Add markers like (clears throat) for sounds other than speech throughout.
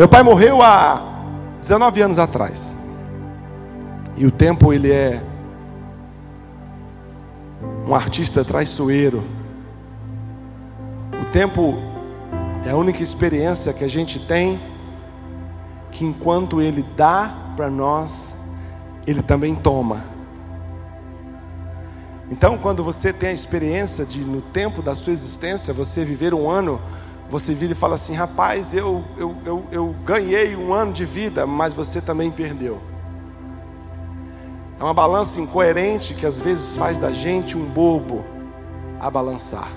Meu pai morreu há 19 anos atrás. E o tempo ele é um artista traiçoeiro. O tempo é a única experiência que a gente tem que enquanto ele dá para nós, ele também toma. Então, quando você tem a experiência de, no tempo da sua existência, você viver um ano, você vira e fala assim: rapaz, eu, eu, eu, eu ganhei um ano de vida, mas você também perdeu. É uma balança incoerente que às vezes faz da gente um bobo a balançar.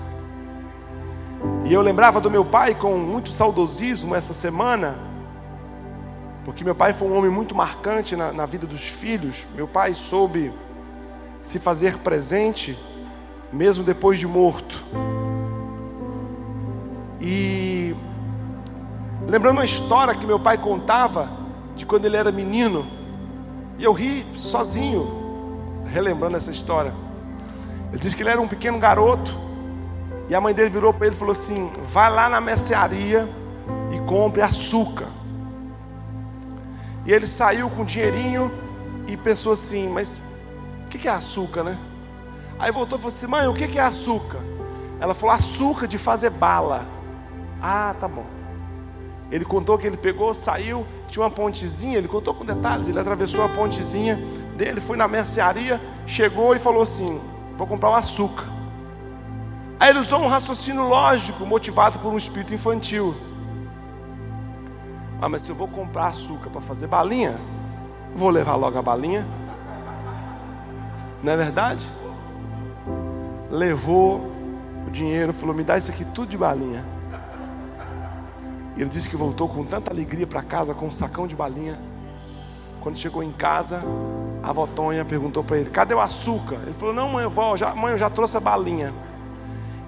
E eu lembrava do meu pai com muito saudosismo essa semana, porque meu pai foi um homem muito marcante na, na vida dos filhos. Meu pai soube se fazer presente, mesmo depois de morto. E lembrando uma história que meu pai contava de quando ele era menino, e eu ri sozinho, relembrando essa história. Ele disse que ele era um pequeno garoto, e a mãe dele virou para ele e falou assim: Vai lá na mercearia e compre açúcar. E ele saiu com dinheirinho e pensou assim: Mas que, que é açúcar, né? Aí voltou e falou assim: mãe, o que é açúcar? Ela falou: açúcar de fazer bala. Ah, tá bom. Ele contou que ele pegou, saiu, tinha uma pontezinha, ele contou com detalhes, ele atravessou a pontezinha dele, foi na mercearia, chegou e falou assim: vou comprar o açúcar. Aí ele usou um raciocínio lógico, motivado por um espírito infantil. Ah, mas se eu vou comprar açúcar para fazer balinha, vou levar logo a balinha não é verdade? Levou o dinheiro, falou: Me dá isso aqui tudo de balinha. E ele disse que voltou com tanta alegria para casa com um sacão de balinha. Quando chegou em casa, a votonha perguntou para ele: Cadê o açúcar? Ele falou: Não, mãe, eu, já, mãe, eu já trouxe a balinha.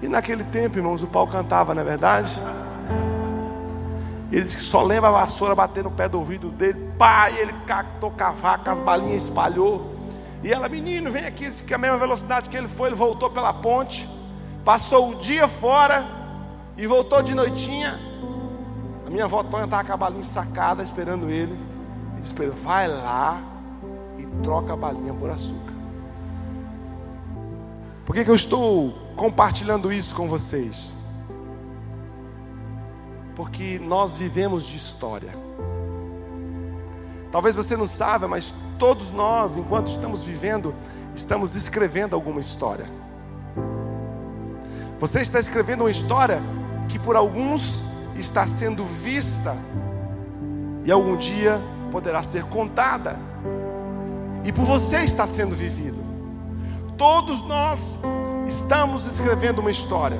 E naquele tempo, irmãos, o pau cantava, não é verdade? Ele disse que só lembra a vassoura bater no pé do ouvido dele. Pai, ele cactou cavaco, as balinhas espalhou. E ela, menino, vem aqui. Disse que a mesma velocidade que ele foi, ele voltou pela ponte, passou o dia fora e voltou de noitinha. A minha avó Tonha estava com a balinha sacada, esperando ele. E disse para ele: vai lá e troca a balinha por açúcar. Por que, que eu estou compartilhando isso com vocês? Porque nós vivemos de história. Talvez você não saiba, mas todos nós, enquanto estamos vivendo, estamos escrevendo alguma história. Você está escrevendo uma história que por alguns está sendo vista e algum dia poderá ser contada. E por você está sendo vivido. Todos nós estamos escrevendo uma história.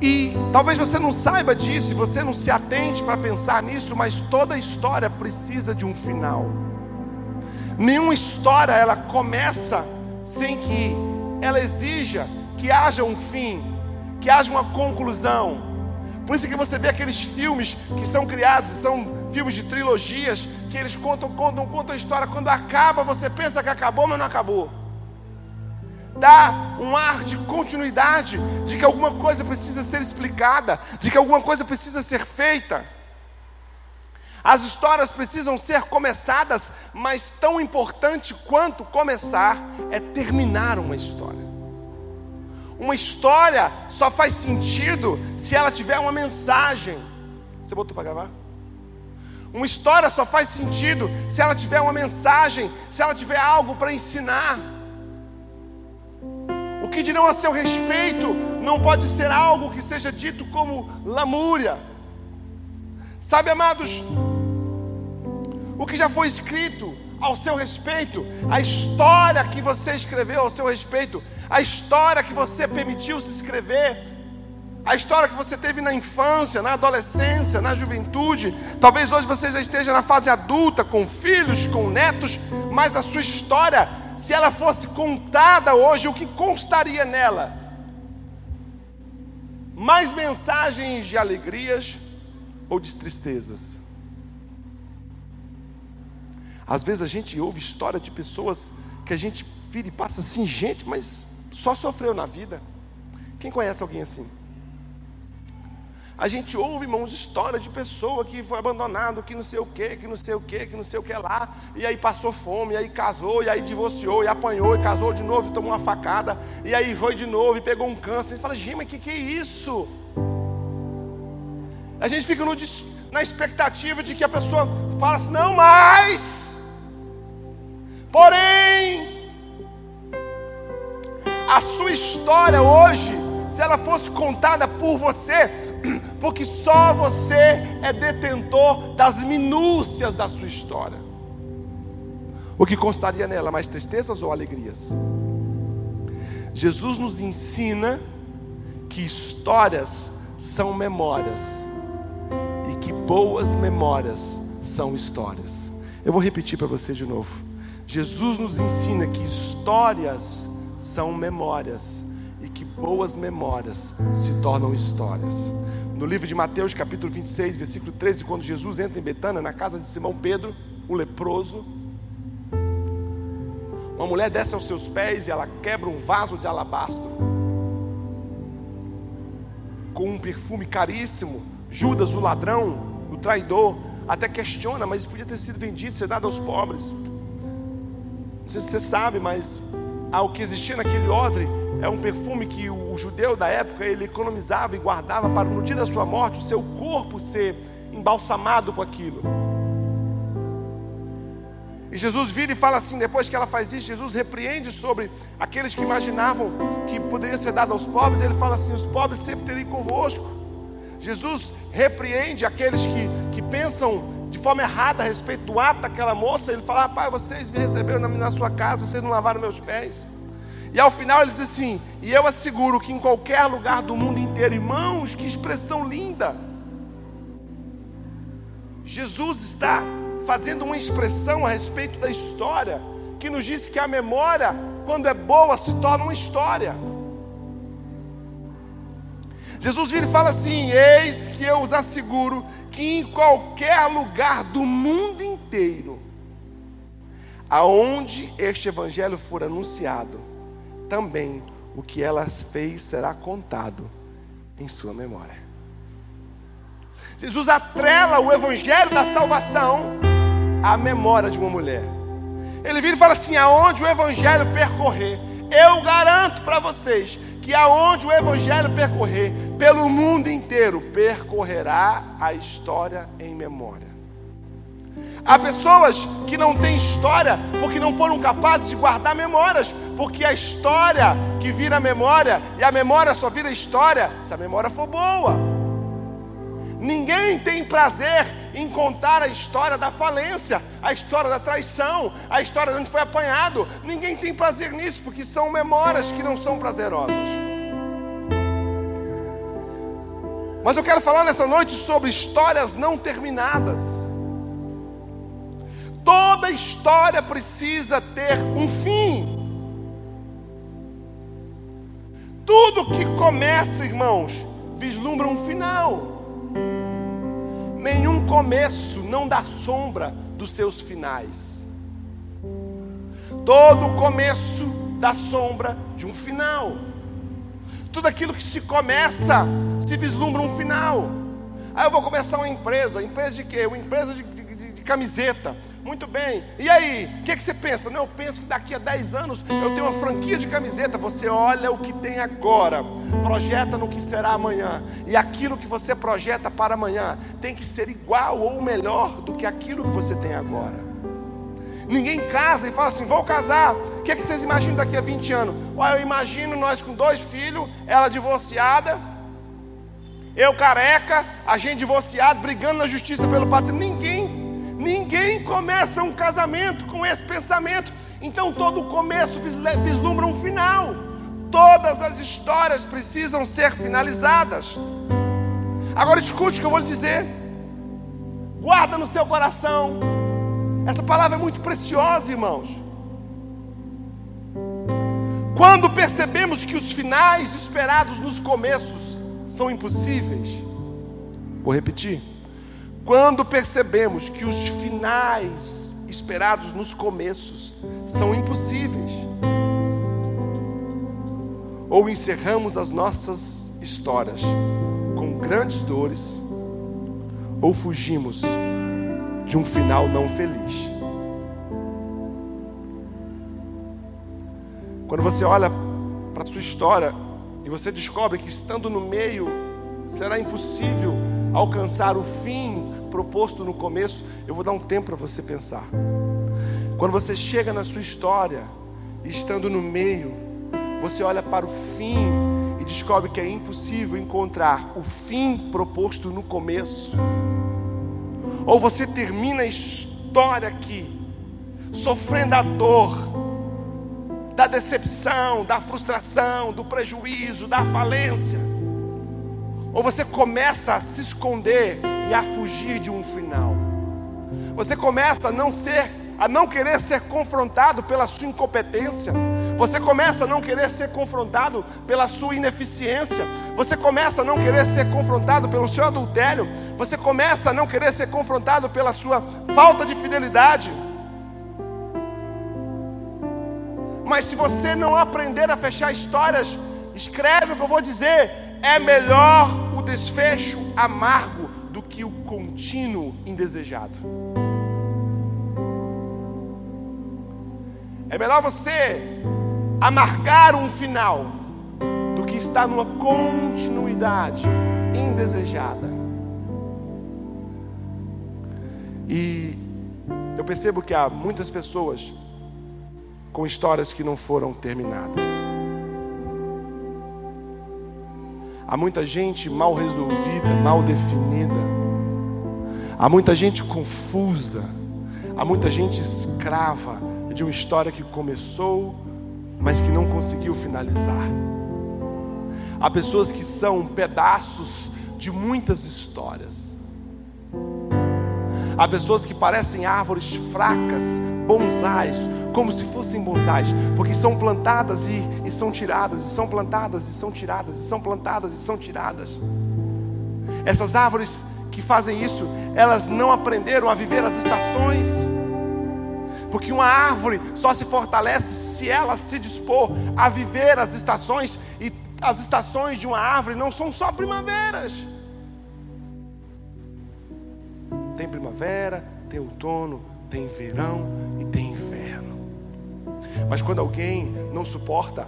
E talvez você não saiba disso, e você não se atente para pensar nisso, mas toda história precisa de um final. Nenhuma história ela começa sem que ela exija que haja um fim, que haja uma conclusão. Por isso que você vê aqueles filmes que são criados, são filmes de trilogias, que eles contam, contam, contam a história. Quando acaba, você pensa que acabou, mas não acabou dá um ar de continuidade, de que alguma coisa precisa ser explicada, de que alguma coisa precisa ser feita. As histórias precisam ser começadas, mas tão importante quanto começar é terminar uma história. Uma história só faz sentido se ela tiver uma mensagem. Você botou para gravar? Uma história só faz sentido se ela tiver uma mensagem, se ela tiver algo para ensinar que dirão a seu respeito não pode ser algo que seja dito como lamúria. Sabe, amados, o que já foi escrito ao seu respeito, a história que você escreveu ao seu respeito, a história que você permitiu se escrever, a história que você teve na infância, na adolescência, na juventude. Talvez hoje você já esteja na fase adulta, com filhos, com netos, mas a sua história se ela fosse contada hoje, o que constaria nela? Mais mensagens de alegrias ou de tristezas? Às vezes a gente ouve história de pessoas que a gente vira e passa assim, gente, mas só sofreu na vida. Quem conhece alguém assim? A gente ouve, irmãos, histórias de pessoa que foi abandonado, que não sei o que, que não sei o que, que não sei o que lá, e aí passou fome, e aí casou, e aí divorciou, e apanhou, e casou de novo, e tomou uma facada, e aí foi de novo, e pegou um câncer. E fala, gente, mas o que, que é isso? A gente fica no, na expectativa de que a pessoa fala assim, não mais. Porém, a sua história hoje, se ela fosse contada por você, (clears throat) porque só você é detentor das minúcias da sua história. O que constaria nela, mais tristezas ou alegrias? Jesus nos ensina que histórias são memórias e que boas memórias são histórias. Eu vou repetir para você de novo. Jesus nos ensina que histórias são memórias e que boas memórias se tornam histórias. No livro de Mateus, capítulo 26, versículo 13, quando Jesus entra em Betânia, na casa de Simão Pedro, o leproso, uma mulher desce aos seus pés e ela quebra um vaso de alabastro com um perfume caríssimo. Judas, o ladrão, o traidor, até questiona, mas isso podia ter sido vendido, ser dado aos pobres. Não sei se você sabe, mas o que existia naquele odre é um perfume que o, judeu da época ele economizava e guardava para no dia da sua morte o seu corpo ser embalsamado com aquilo. E Jesus vira e fala assim, depois que ela faz isso, Jesus repreende sobre aqueles que imaginavam que poderia ser dado aos pobres, ele fala assim: os pobres sempre teriam convosco. Jesus repreende aqueles que, que pensam de forma errada a respeito do ato daquela moça. Ele fala: Pai, vocês me receberam na, sua casa, vocês não lavaram meus pés. E ao final ele diz assim: E eu asseguro que em qualquer lugar do mundo inteiro, irmãos, que expressão linda. Jesus está fazendo uma expressão a respeito da história, que nos diz que a memória, quando é boa, se torna uma história. Jesus vira e fala assim: Eis que eu os asseguro que em qualquer lugar do mundo inteiro, aonde este evangelho for anunciado, também o que ela fez será contado em sua memória. Jesus atrela o evangelho da salvação à memória de uma mulher. Ele vira e fala assim: aonde o evangelho percorrer, eu garanto para vocês que aonde o evangelho percorrer, pelo mundo inteiro, percorrerá a história em memória. Há pessoas que não têm história porque não foram capazes de guardar memórias, porque a história que vira memória e a memória só vira história se a memória for boa. Ninguém tem prazer em contar a história da falência, a história da traição, a história de onde foi apanhado. Ninguém tem prazer nisso, porque são memórias que não são prazerosas. Mas eu quero falar nessa noite sobre histórias não terminadas. Toda história precisa ter um fim. Tudo que começa, irmãos, vislumbra um final. Nenhum começo não dá sombra dos seus finais. Todo começo dá sombra de um final. Tudo aquilo que se começa se vislumbra um final. Aí eu vou começar uma empresa. Empresa de quê? Uma empresa de, camiseta. Muito bem. E aí, o que, que, você pensa? Não, eu penso que daqui a 10 anos eu tenho uma franquia de camiseta. Você olha o que tem agora, projeta no que será amanhã. E aquilo que você projeta para amanhã tem que ser igual ou melhor do que aquilo que você tem agora. Ninguém casa e fala assim: vou casar. O que, que vocês imaginam daqui a 20 anos? Ué, eu imagino nós com dois filhos, ela divorciada, eu careca, a gente divorciado, brigando na justiça pelo patrimônio. Ninguém Ninguém começa um casamento com esse pensamento. Então todo começo vislumbra um final. Todas as histórias precisam ser finalizadas. Agora escute o que eu vou lhe dizer. Guarda no seu coração. Essa palavra é muito preciosa, irmãos. Quando percebemos que os finais esperados nos começos são impossíveis, vou repetir quando percebemos que os finais esperados nos começos são impossíveis, ou encerramos as nossas histórias com grandes dores ou fugimos de um final não feliz? Quando você olha para a sua história e você descobre que estando no meio será impossível alcançar o fim proposto no começo, eu vou dar um tempo para você pensar. Quando você chega na sua história estando no meio, você olha para o fim e descobre que é impossível encontrar o fim proposto no começo. Ou você termina a história aqui, sofrendo a dor, da decepção, da frustração, do prejuízo, da falência. Ou você começa a se esconder e a fugir de um final. Você começa a não ser, a não querer ser confrontado pela sua incompetência. Você começa a não querer ser confrontado pela sua ineficiência. Você começa a não querer ser confrontado pelo seu adultério. Você começa a não querer ser confrontado pela sua falta de fidelidade. Mas se você não aprender a fechar histórias, escreve o que eu vou dizer. É melhor o desfecho amargo do que o contínuo indesejado. É melhor você amargar um final do que estar numa continuidade indesejada. E eu percebo que há muitas pessoas com histórias que não foram terminadas. Há muita gente mal resolvida, mal definida. Há muita gente confusa. Há muita gente escrava de uma história que começou, mas que não conseguiu finalizar. Há pessoas que são pedaços de muitas histórias. Há pessoas que parecem árvores fracas, bonsais, como se fossem bonsais, porque são plantadas e, e são tiradas, e são plantadas e são tiradas, e são plantadas e são tiradas. Essas árvores que fazem isso, elas não aprenderam a viver as estações. Porque uma árvore só se fortalece se ela se dispor a viver as estações, e as estações de uma árvore não são só primaveras. Tem primavera, tem outono, tem verão e tem inverno. Mas quando alguém não suporta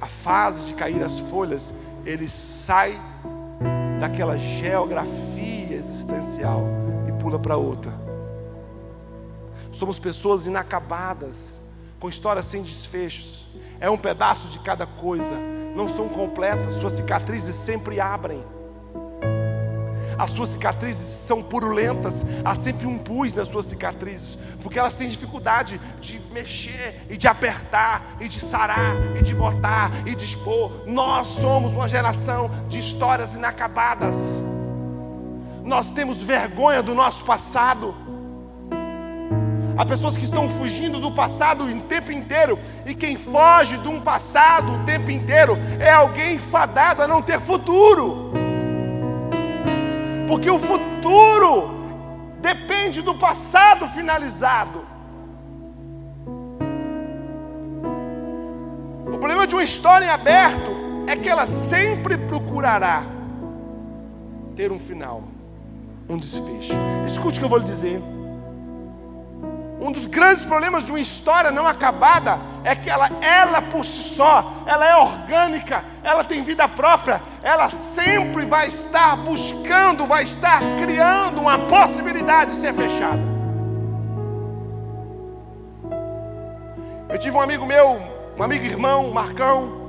a fase de cair as folhas, ele sai daquela geografia existencial e pula para outra. Somos pessoas inacabadas, com histórias sem desfechos. É um pedaço de cada coisa, não são completas, suas cicatrizes sempre abrem as suas cicatrizes são purulentas, há sempre um pus nas suas cicatrizes, porque elas têm dificuldade de mexer e de apertar e de sarar e de botar e de expor. Nós somos uma geração de histórias inacabadas. Nós temos vergonha do nosso passado. Há pessoas que estão fugindo do passado o tempo inteiro, e quem foge de um passado o tempo inteiro é alguém fadado a não ter futuro porque o futuro depende do passado finalizado. O problema de uma história em aberto é que ela sempre procurará ter um final, um desfecho. Escute o que eu vou lhe dizer. Um dos grandes problemas de uma história não acabada é que ela, ela por si só, ela é orgânica, ela tem vida própria, ela sempre vai estar buscando, vai estar criando uma possibilidade de ser fechada. Eu tive um amigo meu, um amigo irmão, Marcão,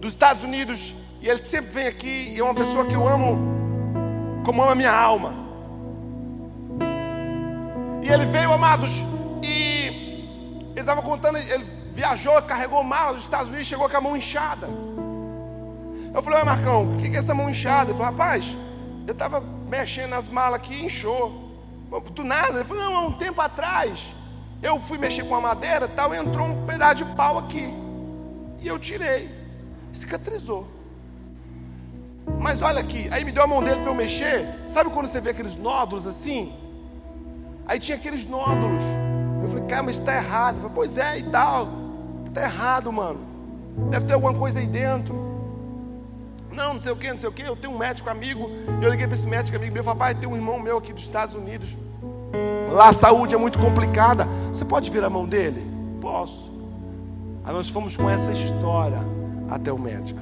dos Estados Unidos, e ele sempre vem aqui, e é uma pessoa que eu amo como ama a minha alma. E ele veio, amados, e ele estava contando, ele viajou, carregou mala dos Estados Unidos, chegou com a mão inchada. Eu falei, Oi, Marcão, o que é essa mão inchada? Ele falou, rapaz, eu estava mexendo nas malas aqui e inchou. Do nada. Ele falou, não, há um tempo atrás, eu fui mexer com a madeira tal, e entrou um pedaço de pau aqui. E eu tirei. Cicatrizou. Mas olha aqui, aí me deu a mão dele para eu mexer. Sabe quando você vê aqueles nódulos assim? Aí tinha aqueles nódulos. Eu falei, cara, mas está errado. Ele falou, pois é, e tal. Está errado, mano. Deve ter alguma coisa aí dentro. Não, não sei o que, não sei o que. Eu tenho um médico amigo. Eu liguei para esse médico amigo meu. Falei, pai, tem um irmão meu aqui dos Estados Unidos. Lá a saúde é muito complicada. Você pode vir a mão dele? Posso. Aí nós fomos com essa história até o médico.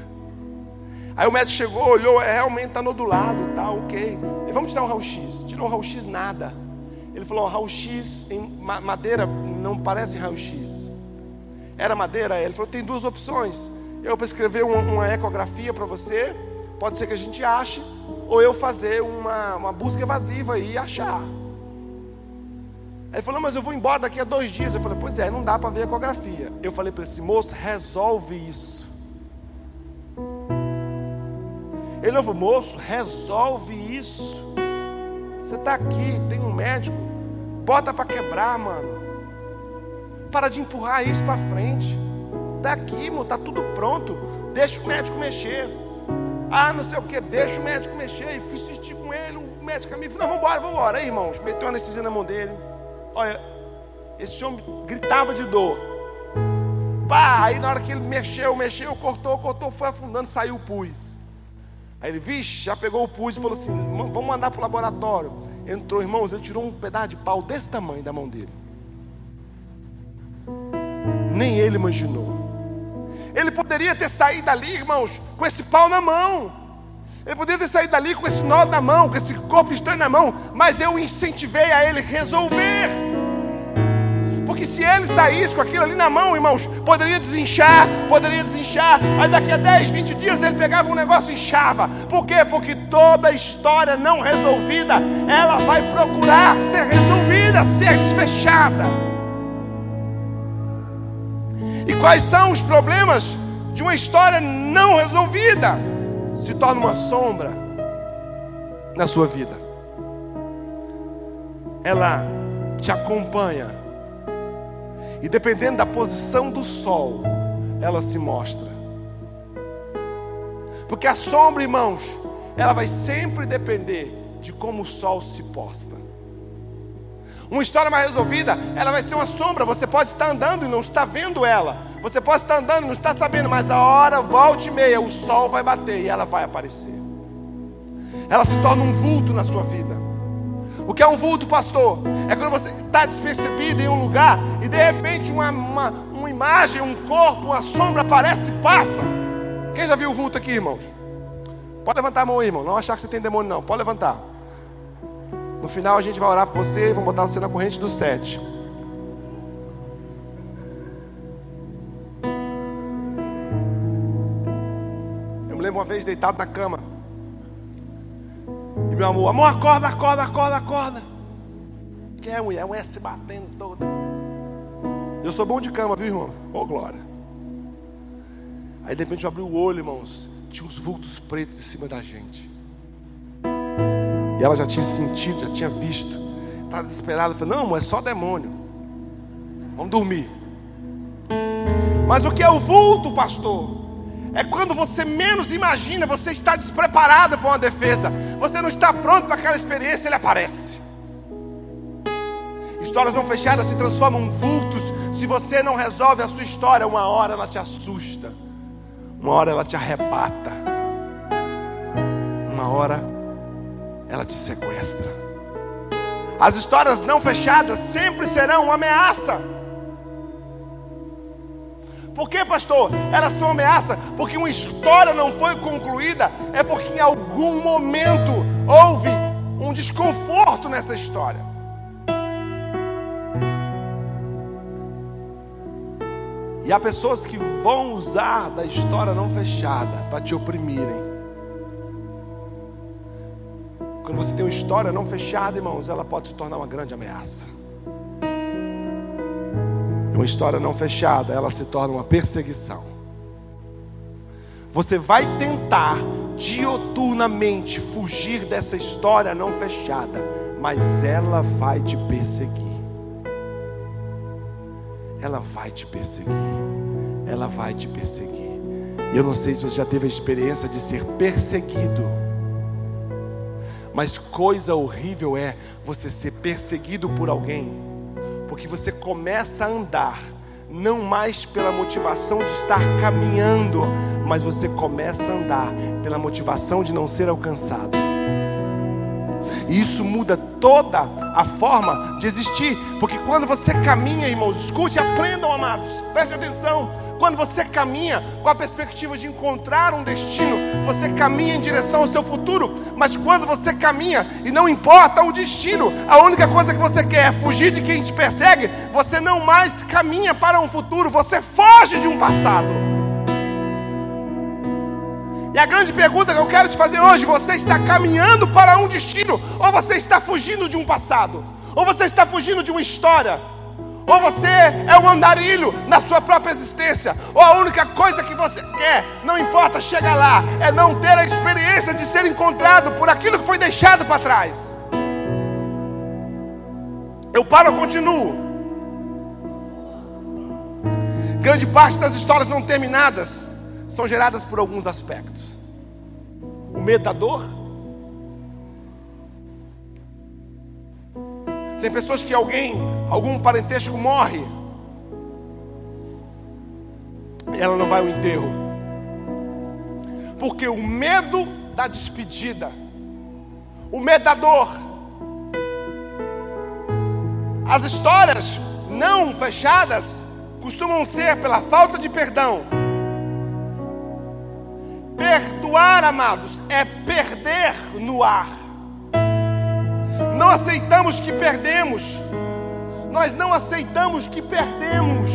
Aí o médico chegou, olhou, é, realmente está nodulado, tá ok. E vamos tirar um raio-x. Tirou um raio-x nada. Ele falou, raio-x em madeira não parece raio-x. Era madeira? Ele falou, tem duas opções. Eu prescrever uma, uma ecografia para você, pode ser que a gente ache, ou eu fazer uma, uma busca evasiva e achar. Ele falou, mas eu vou embora daqui a dois dias. Eu falei, pois é, não dá para ver ecografia. Eu falei para esse moço, resolve isso. Ele falou, moço, resolve isso. Você está aqui, tem um médico, bota para quebrar, mano. Para de empurrar isso para frente. Está aqui, mano, está tudo pronto. Deixa o médico mexer. Ah, não sei o que, deixa o médico mexer. E fui assistir com ele, o médico amigo falou, não, vamos embora, vamos embora. Aí, irmãos, meteu anestesia na mão dele. Olha, esse homem gritava de dor. Pá, aí na hora que ele mexeu, mexeu, cortou, cortou, foi afundando, saiu o pus. Aí ele, vixe, já pegou o pus e falou assim: vamos mandar para o laboratório. Entrou, irmãos, ele tirou um pedaço de pau desse tamanho da mão dele. Nem ele imaginou. Ele poderia ter saído dali, irmãos, com esse pau na mão. Ele poderia ter saído dali com esse nó na mão, com esse corpo estranho na mão, mas eu incentivei a ele resolver. Porque se ele saísse com aquilo ali na mão, irmãos, poderia desinchar, poderia desinchar. Aí daqui a 10, 20 dias ele pegava um negócio e inchava. Por quê? Porque toda história não resolvida, ela vai procurar ser resolvida, ser desfechada. E quais são os problemas de uma história não resolvida? se torna uma sombra na sua vida. Ela te acompanha. E dependendo da posição do sol, ela se mostra. Porque a sombra, irmãos, ela vai sempre depender de como o sol se posta. Uma história mais resolvida, ela vai ser uma sombra. Você pode estar andando e não está vendo ela. Você pode estar andando e não está sabendo, mas a hora, volta e meia, o sol vai bater e ela vai aparecer. Ela se torna um vulto na sua vida. O que é um vulto, pastor? É quando você está despercebido em um lugar e de repente uma, uma, uma imagem, um corpo, uma sombra aparece e passa. Quem já viu o vulto aqui, irmãos? Pode levantar a mão aí, irmão. Não achar que você tem demônio, não. Pode levantar. No final a gente vai orar por você e vamos botar você na corrente do sete. Eu me lembro uma vez deitado na cama. E meu amor, amor, acorda, acorda, acorda, acorda. Que é mulher, a mulher se batendo toda. Eu sou bom de cama, viu, irmão? Ô, oh, glória. Aí de repente eu abri o olho, irmãos. Tinha uns vultos pretos em cima da gente. E ela já tinha sentido, já tinha visto. Estava desesperada. Falei, não, amor, é só demônio. Vamos dormir. Mas o que é o vulto, pastor? É quando você menos imagina, você está despreparado para uma defesa. Você não está pronto para aquela experiência, ele aparece. Histórias não fechadas se transformam em vultos. Se você não resolve a sua história, uma hora ela te assusta. Uma hora ela te arrebata. Uma hora ela te sequestra. As histórias não fechadas sempre serão uma ameaça. Por que, pastor? Elas são ameaça porque uma história não foi concluída, é porque em algum momento houve um desconforto nessa história. E há pessoas que vão usar da história não fechada para te oprimirem. Quando você tem uma história não fechada, irmãos, ela pode se tornar uma grande ameaça. Uma história não fechada, ela se torna uma perseguição. Você vai tentar dioturnamente fugir dessa história não fechada, mas ela vai te perseguir. Ela vai te perseguir. Ela vai te perseguir. Eu não sei se você já teve a experiência de ser perseguido mas coisa horrível é você ser perseguido por alguém, porque você começa a andar não mais pela motivação de estar caminhando mas você começa a andar pela motivação de não ser alcançado. E isso muda toda a forma de existir, porque quando você caminha, irmãos, escute, aprendam, amados, preste atenção. Quando você caminha com a perspectiva de encontrar um destino, você caminha em direção ao seu futuro. Mas quando você caminha e não importa o destino, a única coisa que você quer é fugir de quem te persegue, você não mais caminha para um futuro, você foge de um passado. E a grande pergunta que eu quero te fazer hoje: você está caminhando para um destino, ou você está fugindo de um passado, ou você está fugindo de uma história? Ou você é um andarilho na sua própria existência, ou a única coisa que você quer, não importa chegar lá, é não ter a experiência de ser encontrado por aquilo que foi deixado para trás. Eu paro ou continuo? Grande parte das histórias não terminadas são geradas por alguns aspectos. O medo da dor. Tem pessoas que alguém algum parentesco morre, ela não vai ao enterro, porque o medo da despedida, o medo da dor, as histórias não fechadas costumam ser pela falta de perdão. Perdoar, amados, é perder no ar. Aceitamos que perdemos nós não aceitamos que perdemos.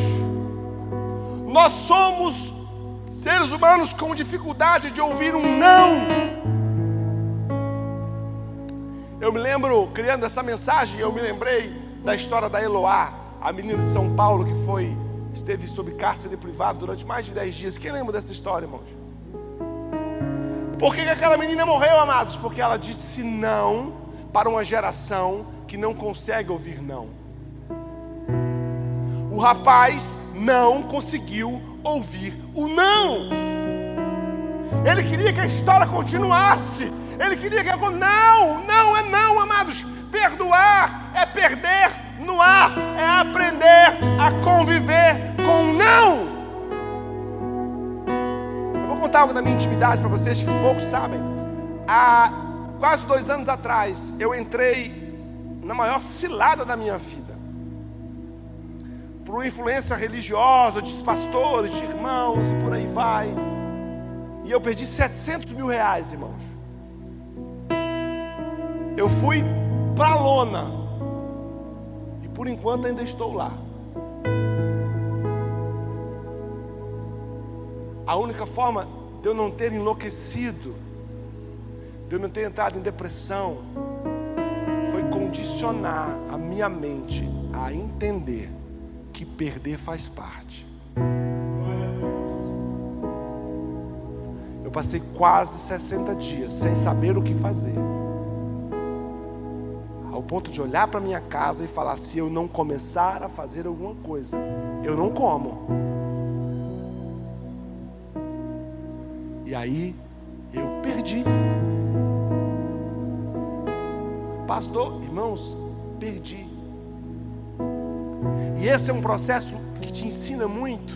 Nós somos seres humanos com dificuldade de ouvir um não. Eu me lembro, criando essa mensagem, eu me lembrei da história da Eloá, a menina de São Paulo que foi esteve sob cárcere privado durante mais de 10 dias. Quem lembra dessa história, irmãos? Por que aquela menina morreu, amados? Porque ela disse não para uma geração que não consegue ouvir não. O rapaz não conseguiu ouvir o não. Ele queria que a história continuasse. Ele queria que não, não é não, amados. Perdoar é perder no ar, é aprender a conviver com o não. Eu vou contar algo da minha intimidade para vocês que poucos sabem. Há quase dois anos atrás, eu entrei na maior cilada da minha vida por influência religiosa, de pastores, de irmãos e por aí vai. E eu perdi 700 mil reais, irmãos. Eu fui para lona. E por enquanto ainda estou lá. A única forma de eu não ter enlouquecido, de eu não ter entrado em depressão, foi condicionar a minha mente a entender que perder faz parte. Eu passei quase 60 dias sem saber o que fazer. Ao ponto de olhar para minha casa e falar: se eu não começar a fazer alguma coisa, eu não como. E aí eu perdi. Pastor, irmãos, perdi. E esse é um processo que te ensina muito,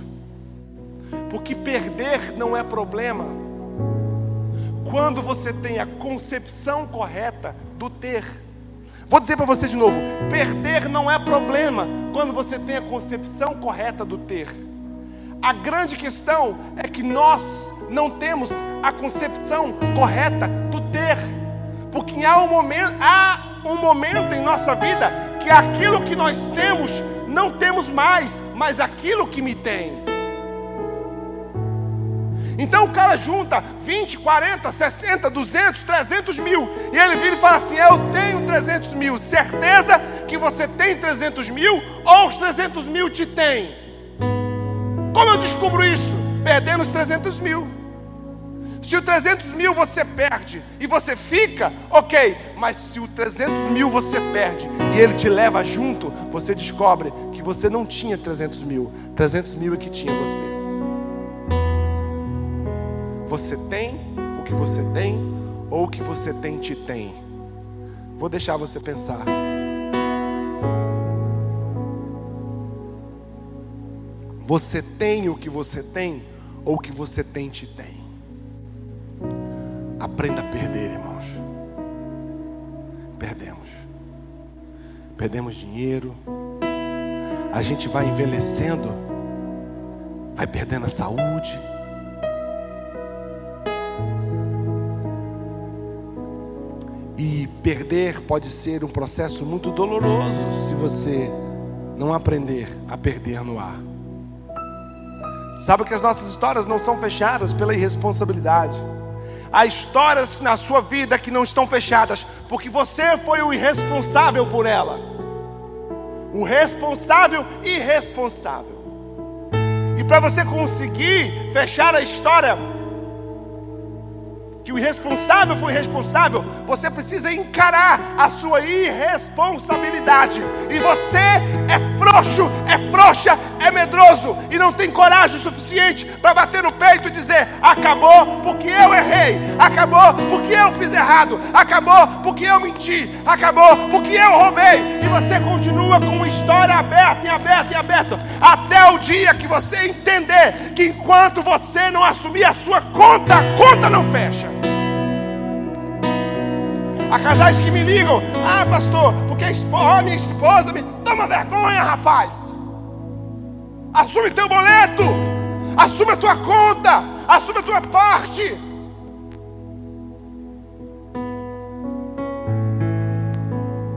porque perder não é problema, quando você tem a concepção correta do ter. Vou dizer para você de novo: perder não é problema quando você tem a concepção correta do ter. A grande questão é que nós não temos a concepção correta do ter, porque há um momento, há um momento em nossa vida que aquilo que nós temos não temos mais, mas aquilo que me tem. Então o cara junta 20, 40, 60, 200, 300 mil. E ele vira e fala assim: Eu tenho 300 mil. Certeza que você tem 300 mil ou os 300 mil te tem? Como eu descubro isso? Perdendo os 300 mil. Se o 300 mil você perde e você fica, ok. Mas se o 300 mil você perde e ele te leva junto, você descobre que você não tinha 300 mil. 300 mil é que tinha você. Você tem o que você tem, ou o que você tem te tem. Vou deixar você pensar. Você tem o que você tem, ou o que você tem te tem. Aprenda a perder, irmãos. Perdemos. Perdemos dinheiro. A gente vai envelhecendo, vai perdendo a saúde. E perder pode ser um processo muito doloroso se você não aprender a perder no ar. Sabe que as nossas histórias não são fechadas pela irresponsabilidade. Há histórias na sua vida que não estão fechadas, porque você foi o irresponsável por ela. O responsável irresponsável. E para você conseguir fechar a história, que o irresponsável foi responsável, você precisa encarar a sua irresponsabilidade. E você é frouxo, é frouxa, é medroso e não tem coragem suficiente para bater no peito e dizer: acabou porque eu errei, acabou porque eu fiz errado, acabou porque eu menti, acabou porque eu roubei. E você continua com uma história aberta e aberta e aberta até o dia que você entender que enquanto você não assumir a sua conta, a conta não fecha. Há casais que me ligam, ah, pastor, porque a esposa, minha esposa me. Toma vergonha, rapaz. Assume teu boleto, assume a tua conta, assume a tua parte.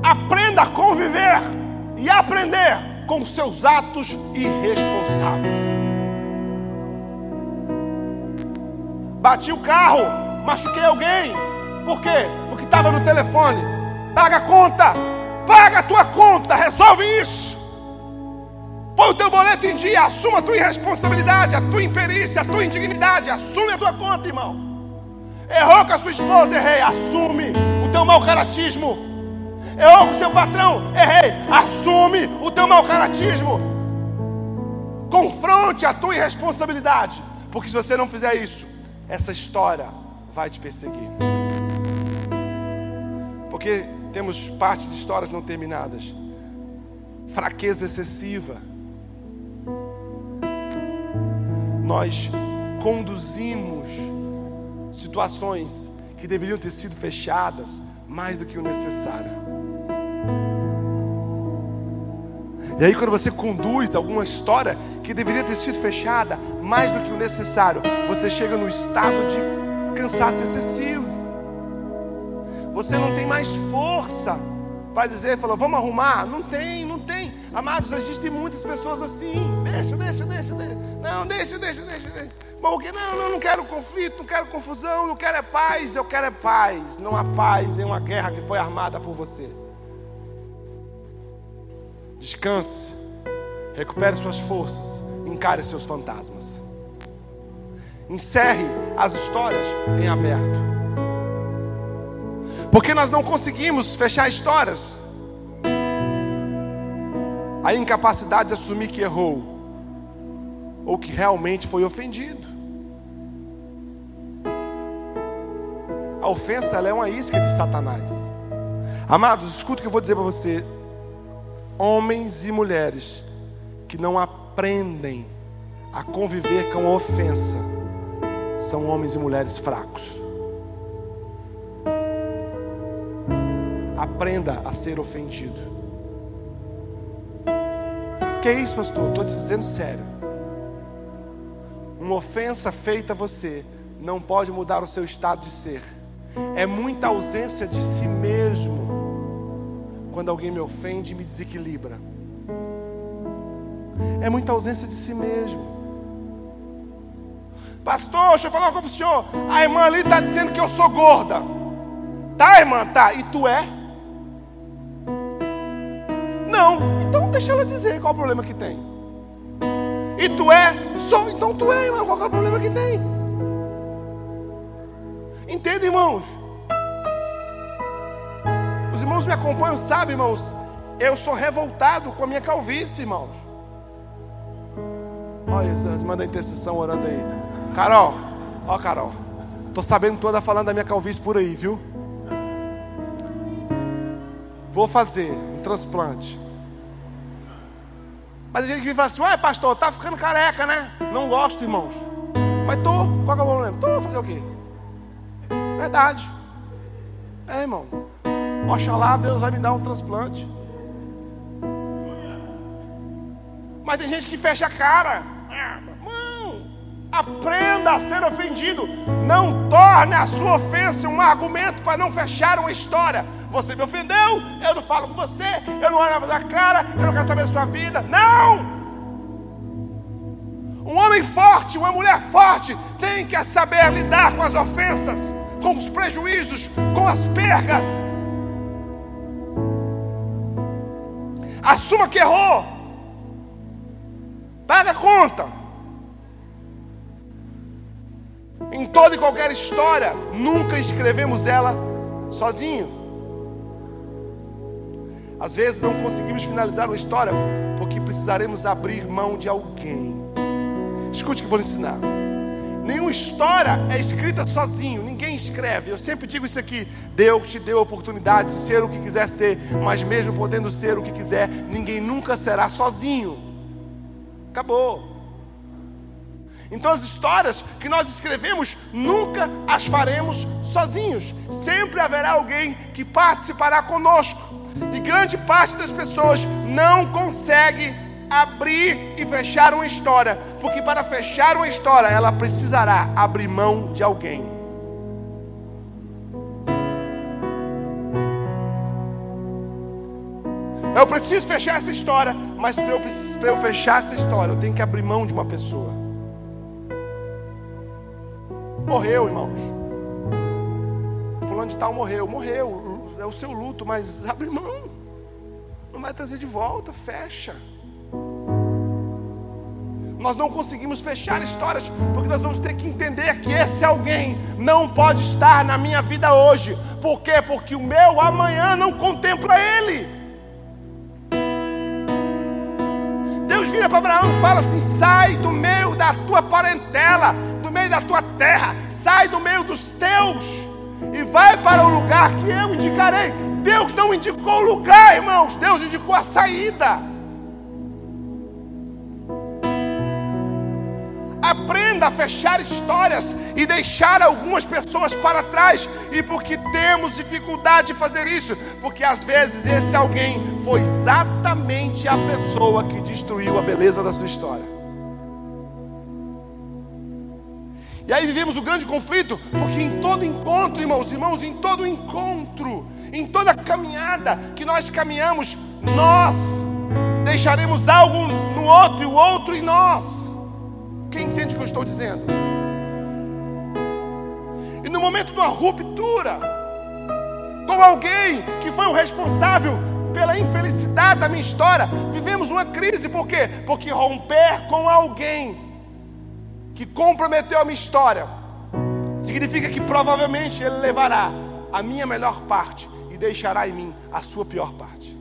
Aprenda a conviver e aprender com seus atos irresponsáveis. Bati o carro, machuquei alguém. Por quê? Que estava no telefone. Paga a conta. Paga a tua conta. Resolve isso. Põe o teu boleto em dia. Assuma a tua irresponsabilidade, a tua imperícia, a tua indignidade. Assume a tua conta, irmão. Errou com a sua esposa, errei. Assume o teu mau caratismo. Errou com o seu patrão, errei. Assume o teu mau caratismo. Confronte a tua irresponsabilidade. Porque se você não fizer isso, essa história vai te perseguir porque temos parte de histórias não terminadas. Fraqueza excessiva. Nós conduzimos situações que deveriam ter sido fechadas mais do que o necessário. E aí, quando você conduz alguma história que deveria ter sido fechada mais do que o necessário, você chega no estado de cansaço excessivo. Você não tem mais força para dizer, falou, vamos arrumar. Não tem, não tem. Amados, existem muitas pessoas assim. Deixa, deixa, deixa, deixa. Não, deixa, deixa, deixa. deixa. Porque não, não, não quero conflito, não quero confusão, eu quero é paz, eu quero é paz. Não há paz em uma guerra que foi armada por você. Descanse, recupere suas forças, encare seus fantasmas. Encerre as histórias em aberto. Porque nós não conseguimos fechar histórias. A incapacidade de assumir que errou, ou que realmente foi ofendido. A ofensa é uma isca de Satanás. Amados, escuta o que eu vou dizer para você. Homens e mulheres que não aprendem a conviver com a ofensa são homens e mulheres fracos. Aprenda a ser ofendido. Que é isso, pastor? Estou te dizendo sério. Uma ofensa feita a você não pode mudar o seu estado de ser. É muita ausência de si mesmo quando alguém me ofende e me desequilibra. É muita ausência de si mesmo. Pastor, deixa eu falar uma coisa para o senhor. A irmã ali está dizendo que eu sou gorda. Tá, irmã? Tá. E tu é? Não. Então deixa ela dizer qual o problema que tem. E tu é? Sou. Então tu é, irmão. Qual é o problema que tem? Entende, irmãos? Os irmãos me acompanham, sabem, irmãos? Eu sou revoltado com a minha calvície, irmãos. Olha, Jesus, manda intercessão orando aí. Carol, ó, Carol. Tô sabendo toda falando da minha calvície por aí, viu? Vou fazer um transplante. Mas a gente me fala assim, ué pastor, tá ficando careca, né? Não gosto, irmãos. Mas tô, qual é o problema? Tô, fazer o quê? Verdade. É, irmão. Oxalá Deus vai me dar um transplante. Mas tem gente que fecha a cara. Aprenda a ser ofendido. Não torne a sua ofensa um argumento para não fechar uma história. Você me ofendeu, eu não falo com você, eu não olho na cara, eu não quero saber da sua vida. Não! Um homem forte, uma mulher forte, tem que saber lidar com as ofensas, com os prejuízos, com as perdas. Assuma que errou. Paga a conta. Em toda e qualquer história, nunca escrevemos ela sozinho. Às vezes não conseguimos finalizar uma história porque precisaremos abrir mão de alguém. Escute o que vou ensinar. Nenhuma história é escrita sozinho, ninguém escreve. Eu sempre digo isso aqui: Deus te deu a oportunidade de ser o que quiser ser, mas mesmo podendo ser o que quiser, ninguém nunca será sozinho. Acabou. Então, as histórias que nós escrevemos, nunca as faremos sozinhos. Sempre haverá alguém que participará conosco. E grande parte das pessoas não consegue abrir e fechar uma história, porque para fechar uma história, ela precisará abrir mão de alguém. Eu preciso fechar essa história, mas para eu, eu fechar essa história, eu tenho que abrir mão de uma pessoa. Morreu, irmãos. Fulano de tal morreu, morreu. É o seu luto, mas (laughs) abre mão. Não vai trazer de volta, fecha. Nós não conseguimos fechar histórias, porque nós vamos ter que entender que esse alguém não pode estar na minha vida hoje. Por quê? Porque o meu amanhã não contempla ele. Deus vira para Abraão e fala assim: sai do meio da tua parentela, da tua terra, sai do meio dos teus e vai para o lugar que eu indicarei. Deus não indicou o lugar, irmãos, Deus indicou a saída. Aprenda a fechar histórias e deixar algumas pessoas para trás. E porque temos dificuldade de fazer isso? Porque às vezes esse alguém foi exatamente a pessoa que destruiu a beleza da sua história. E aí vivemos o grande conflito, porque em todo encontro, irmãos, irmãos, em todo encontro, em toda caminhada que nós caminhamos, nós deixaremos algo no outro e o outro em nós. Quem entende o que eu estou dizendo? E no momento de uma ruptura com alguém que foi o responsável pela infelicidade da minha história, vivemos uma crise, por quê? Porque romper com alguém que comprometeu a minha história significa que provavelmente ele levará a minha melhor parte e deixará em mim a sua pior parte.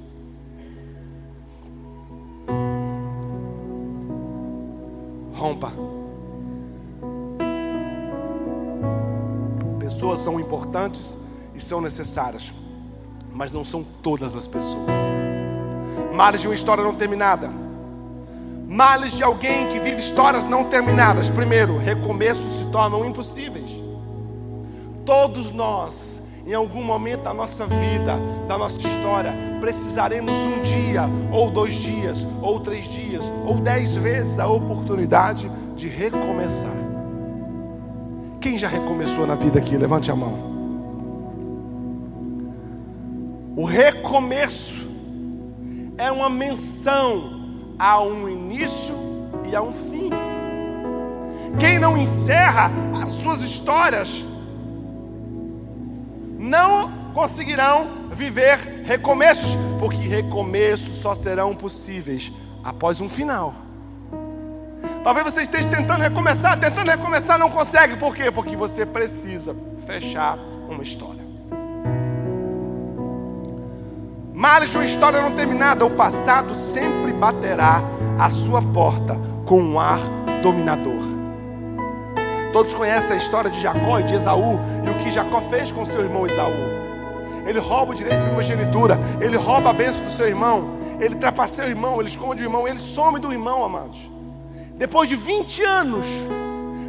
rompa. Pessoas são importantes e são necessárias, mas não são todas as pessoas. Males de uma história não terminada. Males de alguém que vive histórias não terminadas. Primeiro, recomeços se tornam impossíveis. Todos nós em algum momento da nossa vida, da nossa história, precisaremos um dia, ou dois dias, ou três dias, ou dez vezes a oportunidade de recomeçar. Quem já recomeçou na vida aqui? Levante a mão. O recomeço é uma menção a um início e a um fim. Quem não encerra as suas histórias não conseguirão viver recomeços, porque recomeços só serão possíveis após um final. Talvez você esteja tentando recomeçar, tentando recomeçar, não consegue. Por quê? Porque você precisa fechar uma história. Males de uma história não terminada, o passado sempre baterá a sua porta com um ar dominador. Todos conhecem a história de Jacó e de Esaú e o que Jacó fez com seu irmão Esaú. Ele rouba o direito de primogenitura, ele rouba a bênção do seu irmão, ele trapaceia o irmão, ele esconde o irmão, ele some do irmão, amados. Depois de 20 anos,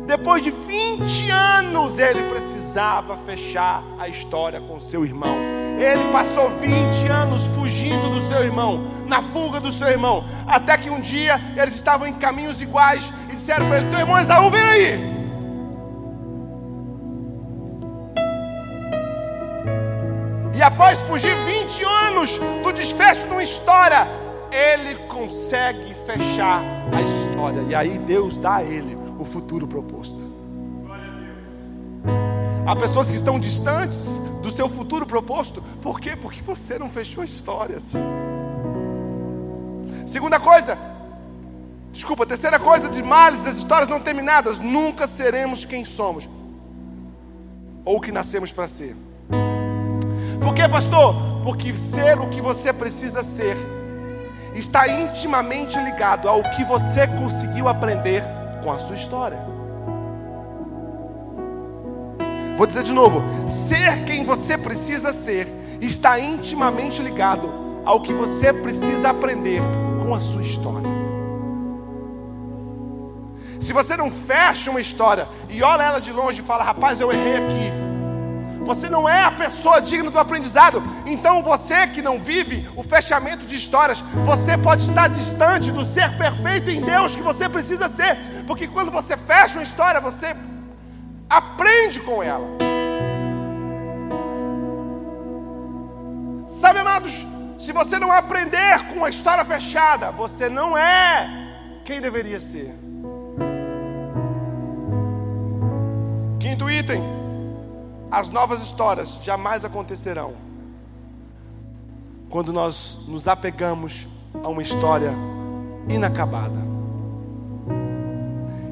Depois de 20 anos, ele precisava fechar a história com seu irmão. Ele passou 20 anos fugindo do seu irmão, na fuga do seu irmão, até que um dia eles estavam em caminhos iguais e disseram para ele: Teu irmão Esaú, vem aí. E após fugir 20 anos do desfecho de uma história, ele consegue fechar a história. E aí Deus dá a ele o futuro proposto. Há pessoas que estão distantes do seu futuro proposto. Por quê? Porque você não fechou histórias. Segunda coisa, desculpa, terceira coisa de males das histórias não terminadas: nunca seremos quem somos ou o que nascemos para ser. Por quê, pastor? Porque ser o que você precisa ser está intimamente ligado ao que você conseguiu aprender com a sua história. Vou dizer de novo: ser quem você precisa ser está intimamente ligado ao que você precisa aprender com a sua história. Se você não fecha uma história e olha ela de longe e fala, rapaz, eu errei aqui, você não é a pessoa digna do aprendizado. Então você que não vive o fechamento de histórias, você pode estar distante do ser perfeito em Deus que você precisa ser. Porque quando você fecha uma história, você aprende com ela. Sabe, amados, se você não aprender com a história fechada, você não é quem deveria ser. As novas histórias jamais acontecerão quando nós nos apegamos a uma história inacabada.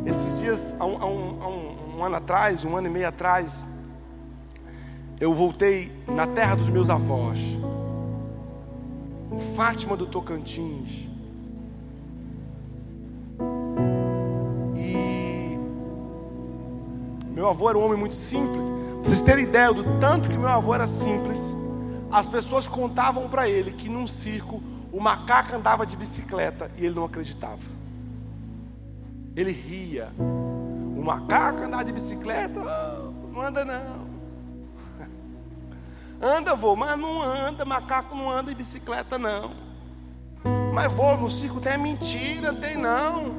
Esses dias, há um, há um, há um, um ano atrás, um ano e meio atrás, eu voltei na terra dos meus avós, Fátima do Tocantins. E meu avô era um homem muito simples, vocês terem ideia do tanto que meu avô era simples, as pessoas contavam para ele que num circo o macaco andava de bicicleta e ele não acreditava. Ele ria. O macaco andava de bicicleta, oh, não anda não. (laughs) Anda, vô, mas não anda, macaco não anda de bicicleta não. Mas vô, no circo tem mentira, tem não.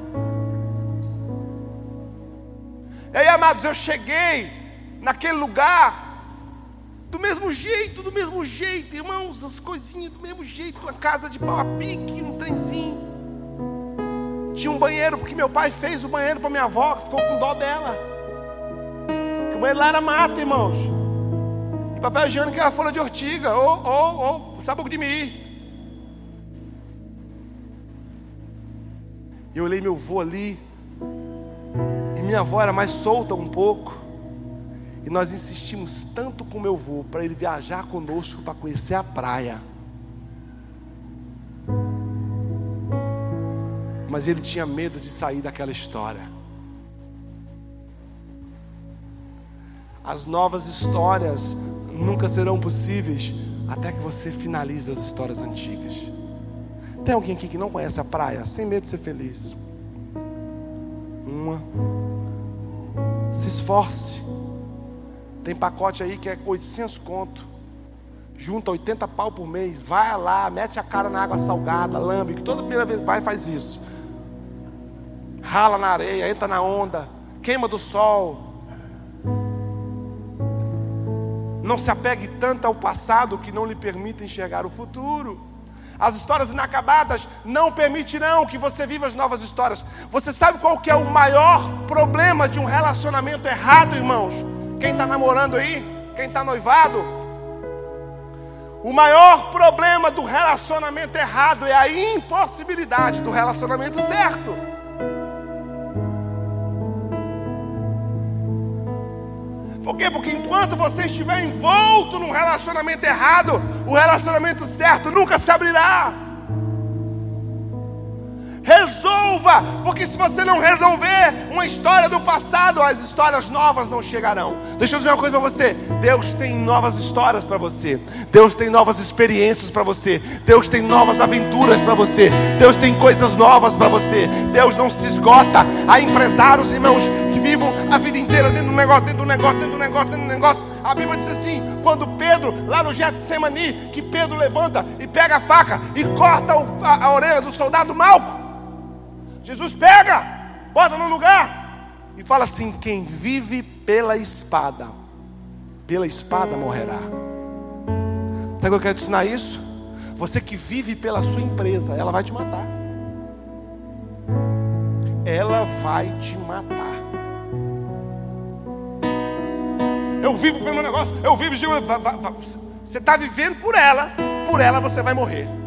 E aí, amados, eu cheguei naquele lugar, do mesmo jeito, do mesmo jeito, irmãos, as coisinhas do mesmo jeito, uma casa de pau a pique, um trenzinho. Tinha um banheiro, porque meu pai fez o banheiro para minha avó, ficou com dó dela. o banheiro lá era mata, irmãos. E papel higiênico era folha de ortiga, ou, ou, ou sabugo de mi. E eu olhei meu avô ali, e minha avó era mais solta um pouco. E nós insistimos tanto com meu avô para ele viajar conosco para conhecer a praia. Mas ele tinha medo de sair daquela história. As novas histórias nunca serão possíveis até que você finalize as histórias antigas. Tem alguém aqui que não conhece a praia? Sem medo de ser feliz. Uma. Se esforce. Tem pacote aí que é 800 conto. Junta 80 pau por mês. Vai lá, mete a cara na água salgada, lambe. Que toda primeira vez vai faz isso. Rala na areia, entra na onda, queima do sol. Não se apegue tanto ao passado que não lhe permita enxergar o futuro. As histórias inacabadas não permitirão que você viva as novas histórias. Você sabe qual que é o maior problema de um relacionamento errado, irmãos? Quem está namorando aí? Quem está noivado? O maior problema do relacionamento errado é a impossibilidade do relacionamento certo. Por quê? Porque enquanto você estiver envolto num relacionamento errado, o relacionamento certo nunca se abrirá. Resolva, porque se você não resolver uma história do passado, as histórias novas não chegarão. Deixa eu dizer uma coisa para você: Deus tem novas histórias para você, Deus tem novas experiências para você, Deus tem novas aventuras para você, Deus tem coisas novas para você. Deus não se esgota. Há empresários, irmãos, que vivam a vida inteira dentro do negócio, dentro do negócio, dentro do negócio, dentro do negócio. A Bíblia diz assim: quando Pedro, lá no Getsemani, que Pedro levanta e pega a faca e corta a, a orelha do soldado Malco. Jesus pega, bota no lugar e fala assim: quem vive pela espada, pela espada morrerá. Sabe o que eu quero te ensinar isso? Você que vive pela sua empresa, ela vai te matar. Ela vai te matar. Eu vivo pelo meu negócio, eu vivo. Você está vivendo por ela, por ela você vai morrer.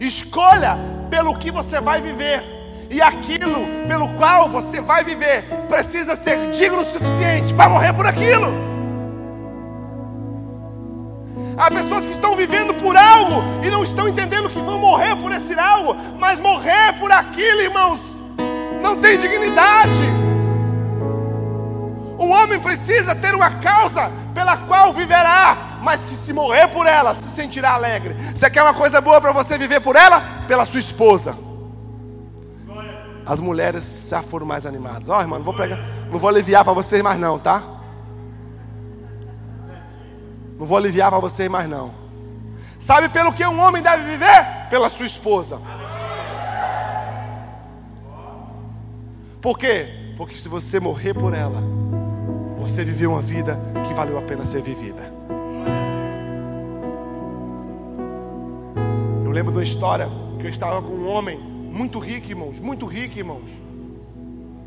Escolha pelo que você vai viver. E aquilo pelo qual você vai viver precisa ser digno o suficiente para morrer por aquilo. Há pessoas que estão vivendo por algo e não estão entendendo que vão morrer por esse algo, mas morrer por aquilo, irmãos, não tem dignidade. O homem precisa ter uma causa pela qual viverá, mas que se morrer por ela, se sentirá alegre. Você quer uma coisa boa para você viver por ela? Pela sua esposa. As mulheres já foram mais animadas. Ó, oh, irmão, não vou pregar, não vou aliviar para vocês mais não, tá? Não vou aliviar para vocês mais não. Sabe pelo que um homem deve viver? Pela sua esposa. Por quê? Porque se você morrer por ela, você viveu uma vida que valeu a pena ser vivida. Lembro de uma história que eu estava com um homem muito rico, irmãos, muito rico, irmãos.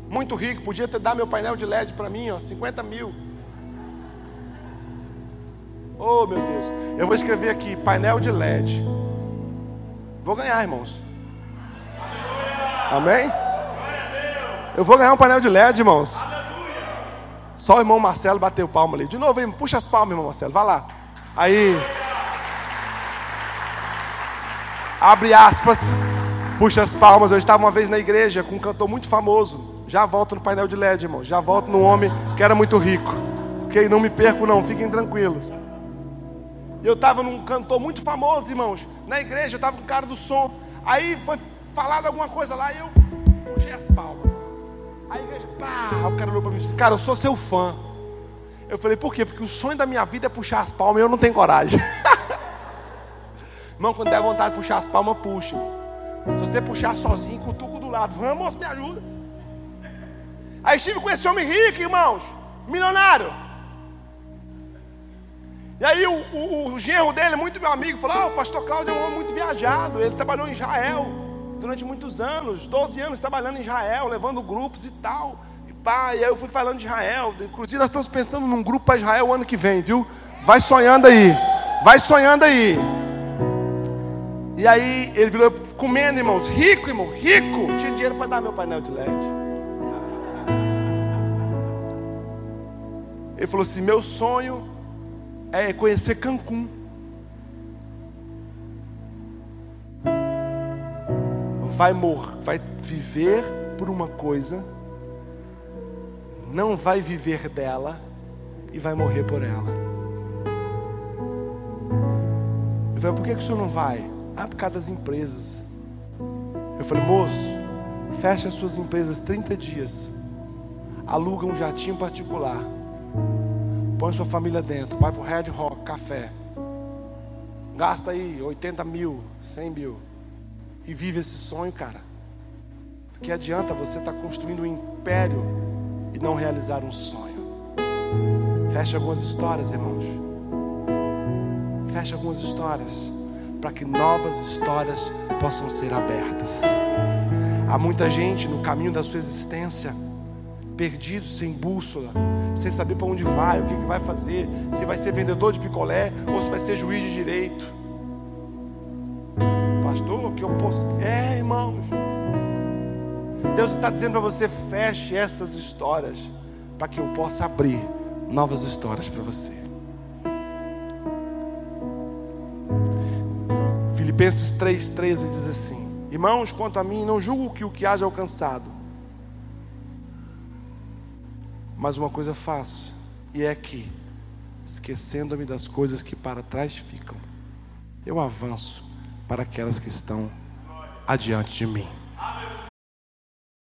Muito rico, podia ter dado meu painel de LED para mim, ó, 50 mil. Oh meu Deus, eu vou escrever aqui, painel de LED. Vou ganhar, irmãos. Amém? Eu vou ganhar um painel de LED, irmãos. Só o irmão Marcelo bateu palma ali. De novo, irmão, puxa as palmas, irmão Marcelo. Vai lá. Aí. Abre aspas, puxa as palmas. Eu estava uma vez na igreja com um cantor muito famoso. Já volto no painel de LED, irmão. Já volto no homem que era muito rico. Ok? Não me perco, não. Fiquem tranquilos. Eu estava num cantor muito famoso, irmãos. Na igreja, eu estava com o cara do som. Aí foi falado alguma coisa lá e eu puxei as palmas. Aí a igreja, pá, o cara olhou para mim e disse: Cara, eu sou seu fã. Eu falei, por quê? Porque o sonho da minha vida é puxar as palmas e eu não tenho coragem. (laughs) Irmão, quando der vontade de puxar as palmas, puxa. Se você puxar sozinho, cutuco do lado. Vamos, me ajuda. Aí estive com esse homem rico, irmãos. Milionário. E aí o, o, o genro dele, muito meu amigo, falou: oh, o pastor Cláudio é um homem muito viajado. Ele trabalhou em Israel durante muitos anos, 12 anos trabalhando em Israel, levando grupos e tal. E pá, e aí eu fui falando de Israel. Inclusive, nós estamos pensando num grupo para Israel o ano que vem, viu? Vai sonhando aí. Vai sonhando aí. E aí ele virou comendo, irmãos, rico, irmão, rico. Tinha dinheiro para dar meu painel de LED. Ele falou assim: meu sonho é conhecer Cancún. Vai morrer, vai viver por uma coisa, não vai viver dela e vai morrer por ela. Eu falei, por que, que o senhor não vai? Ah, por causa das empresas. Eu falei, moço, fecha as suas empresas 30 dias. Aluga um jatinho particular. Põe sua família dentro. Vai para o Red Rock, café. Gasta aí 80 mil, 100 mil. E vive esse sonho, cara. Que adianta você estar tá construindo um império e não realizar um sonho. Fecha algumas histórias, irmãos. Fecha algumas histórias para que novas histórias possam ser abertas. Há muita gente no caminho da sua existência, perdido, sem bússola, sem saber para onde vai, o que, que vai fazer, se vai ser vendedor de picolé ou se vai ser juiz de direito. Pastor, o que eu posso. É, irmãos. Deus está dizendo para você: feche essas histórias, para que eu possa abrir novas histórias para você. Filipenses 3,13 diz assim: Irmãos, quanto a mim, não julgo que o que haja alcançado, mas uma coisa faço, e é que, esquecendo-me das coisas que para trás ficam, eu avanço para aquelas que estão adiante de mim.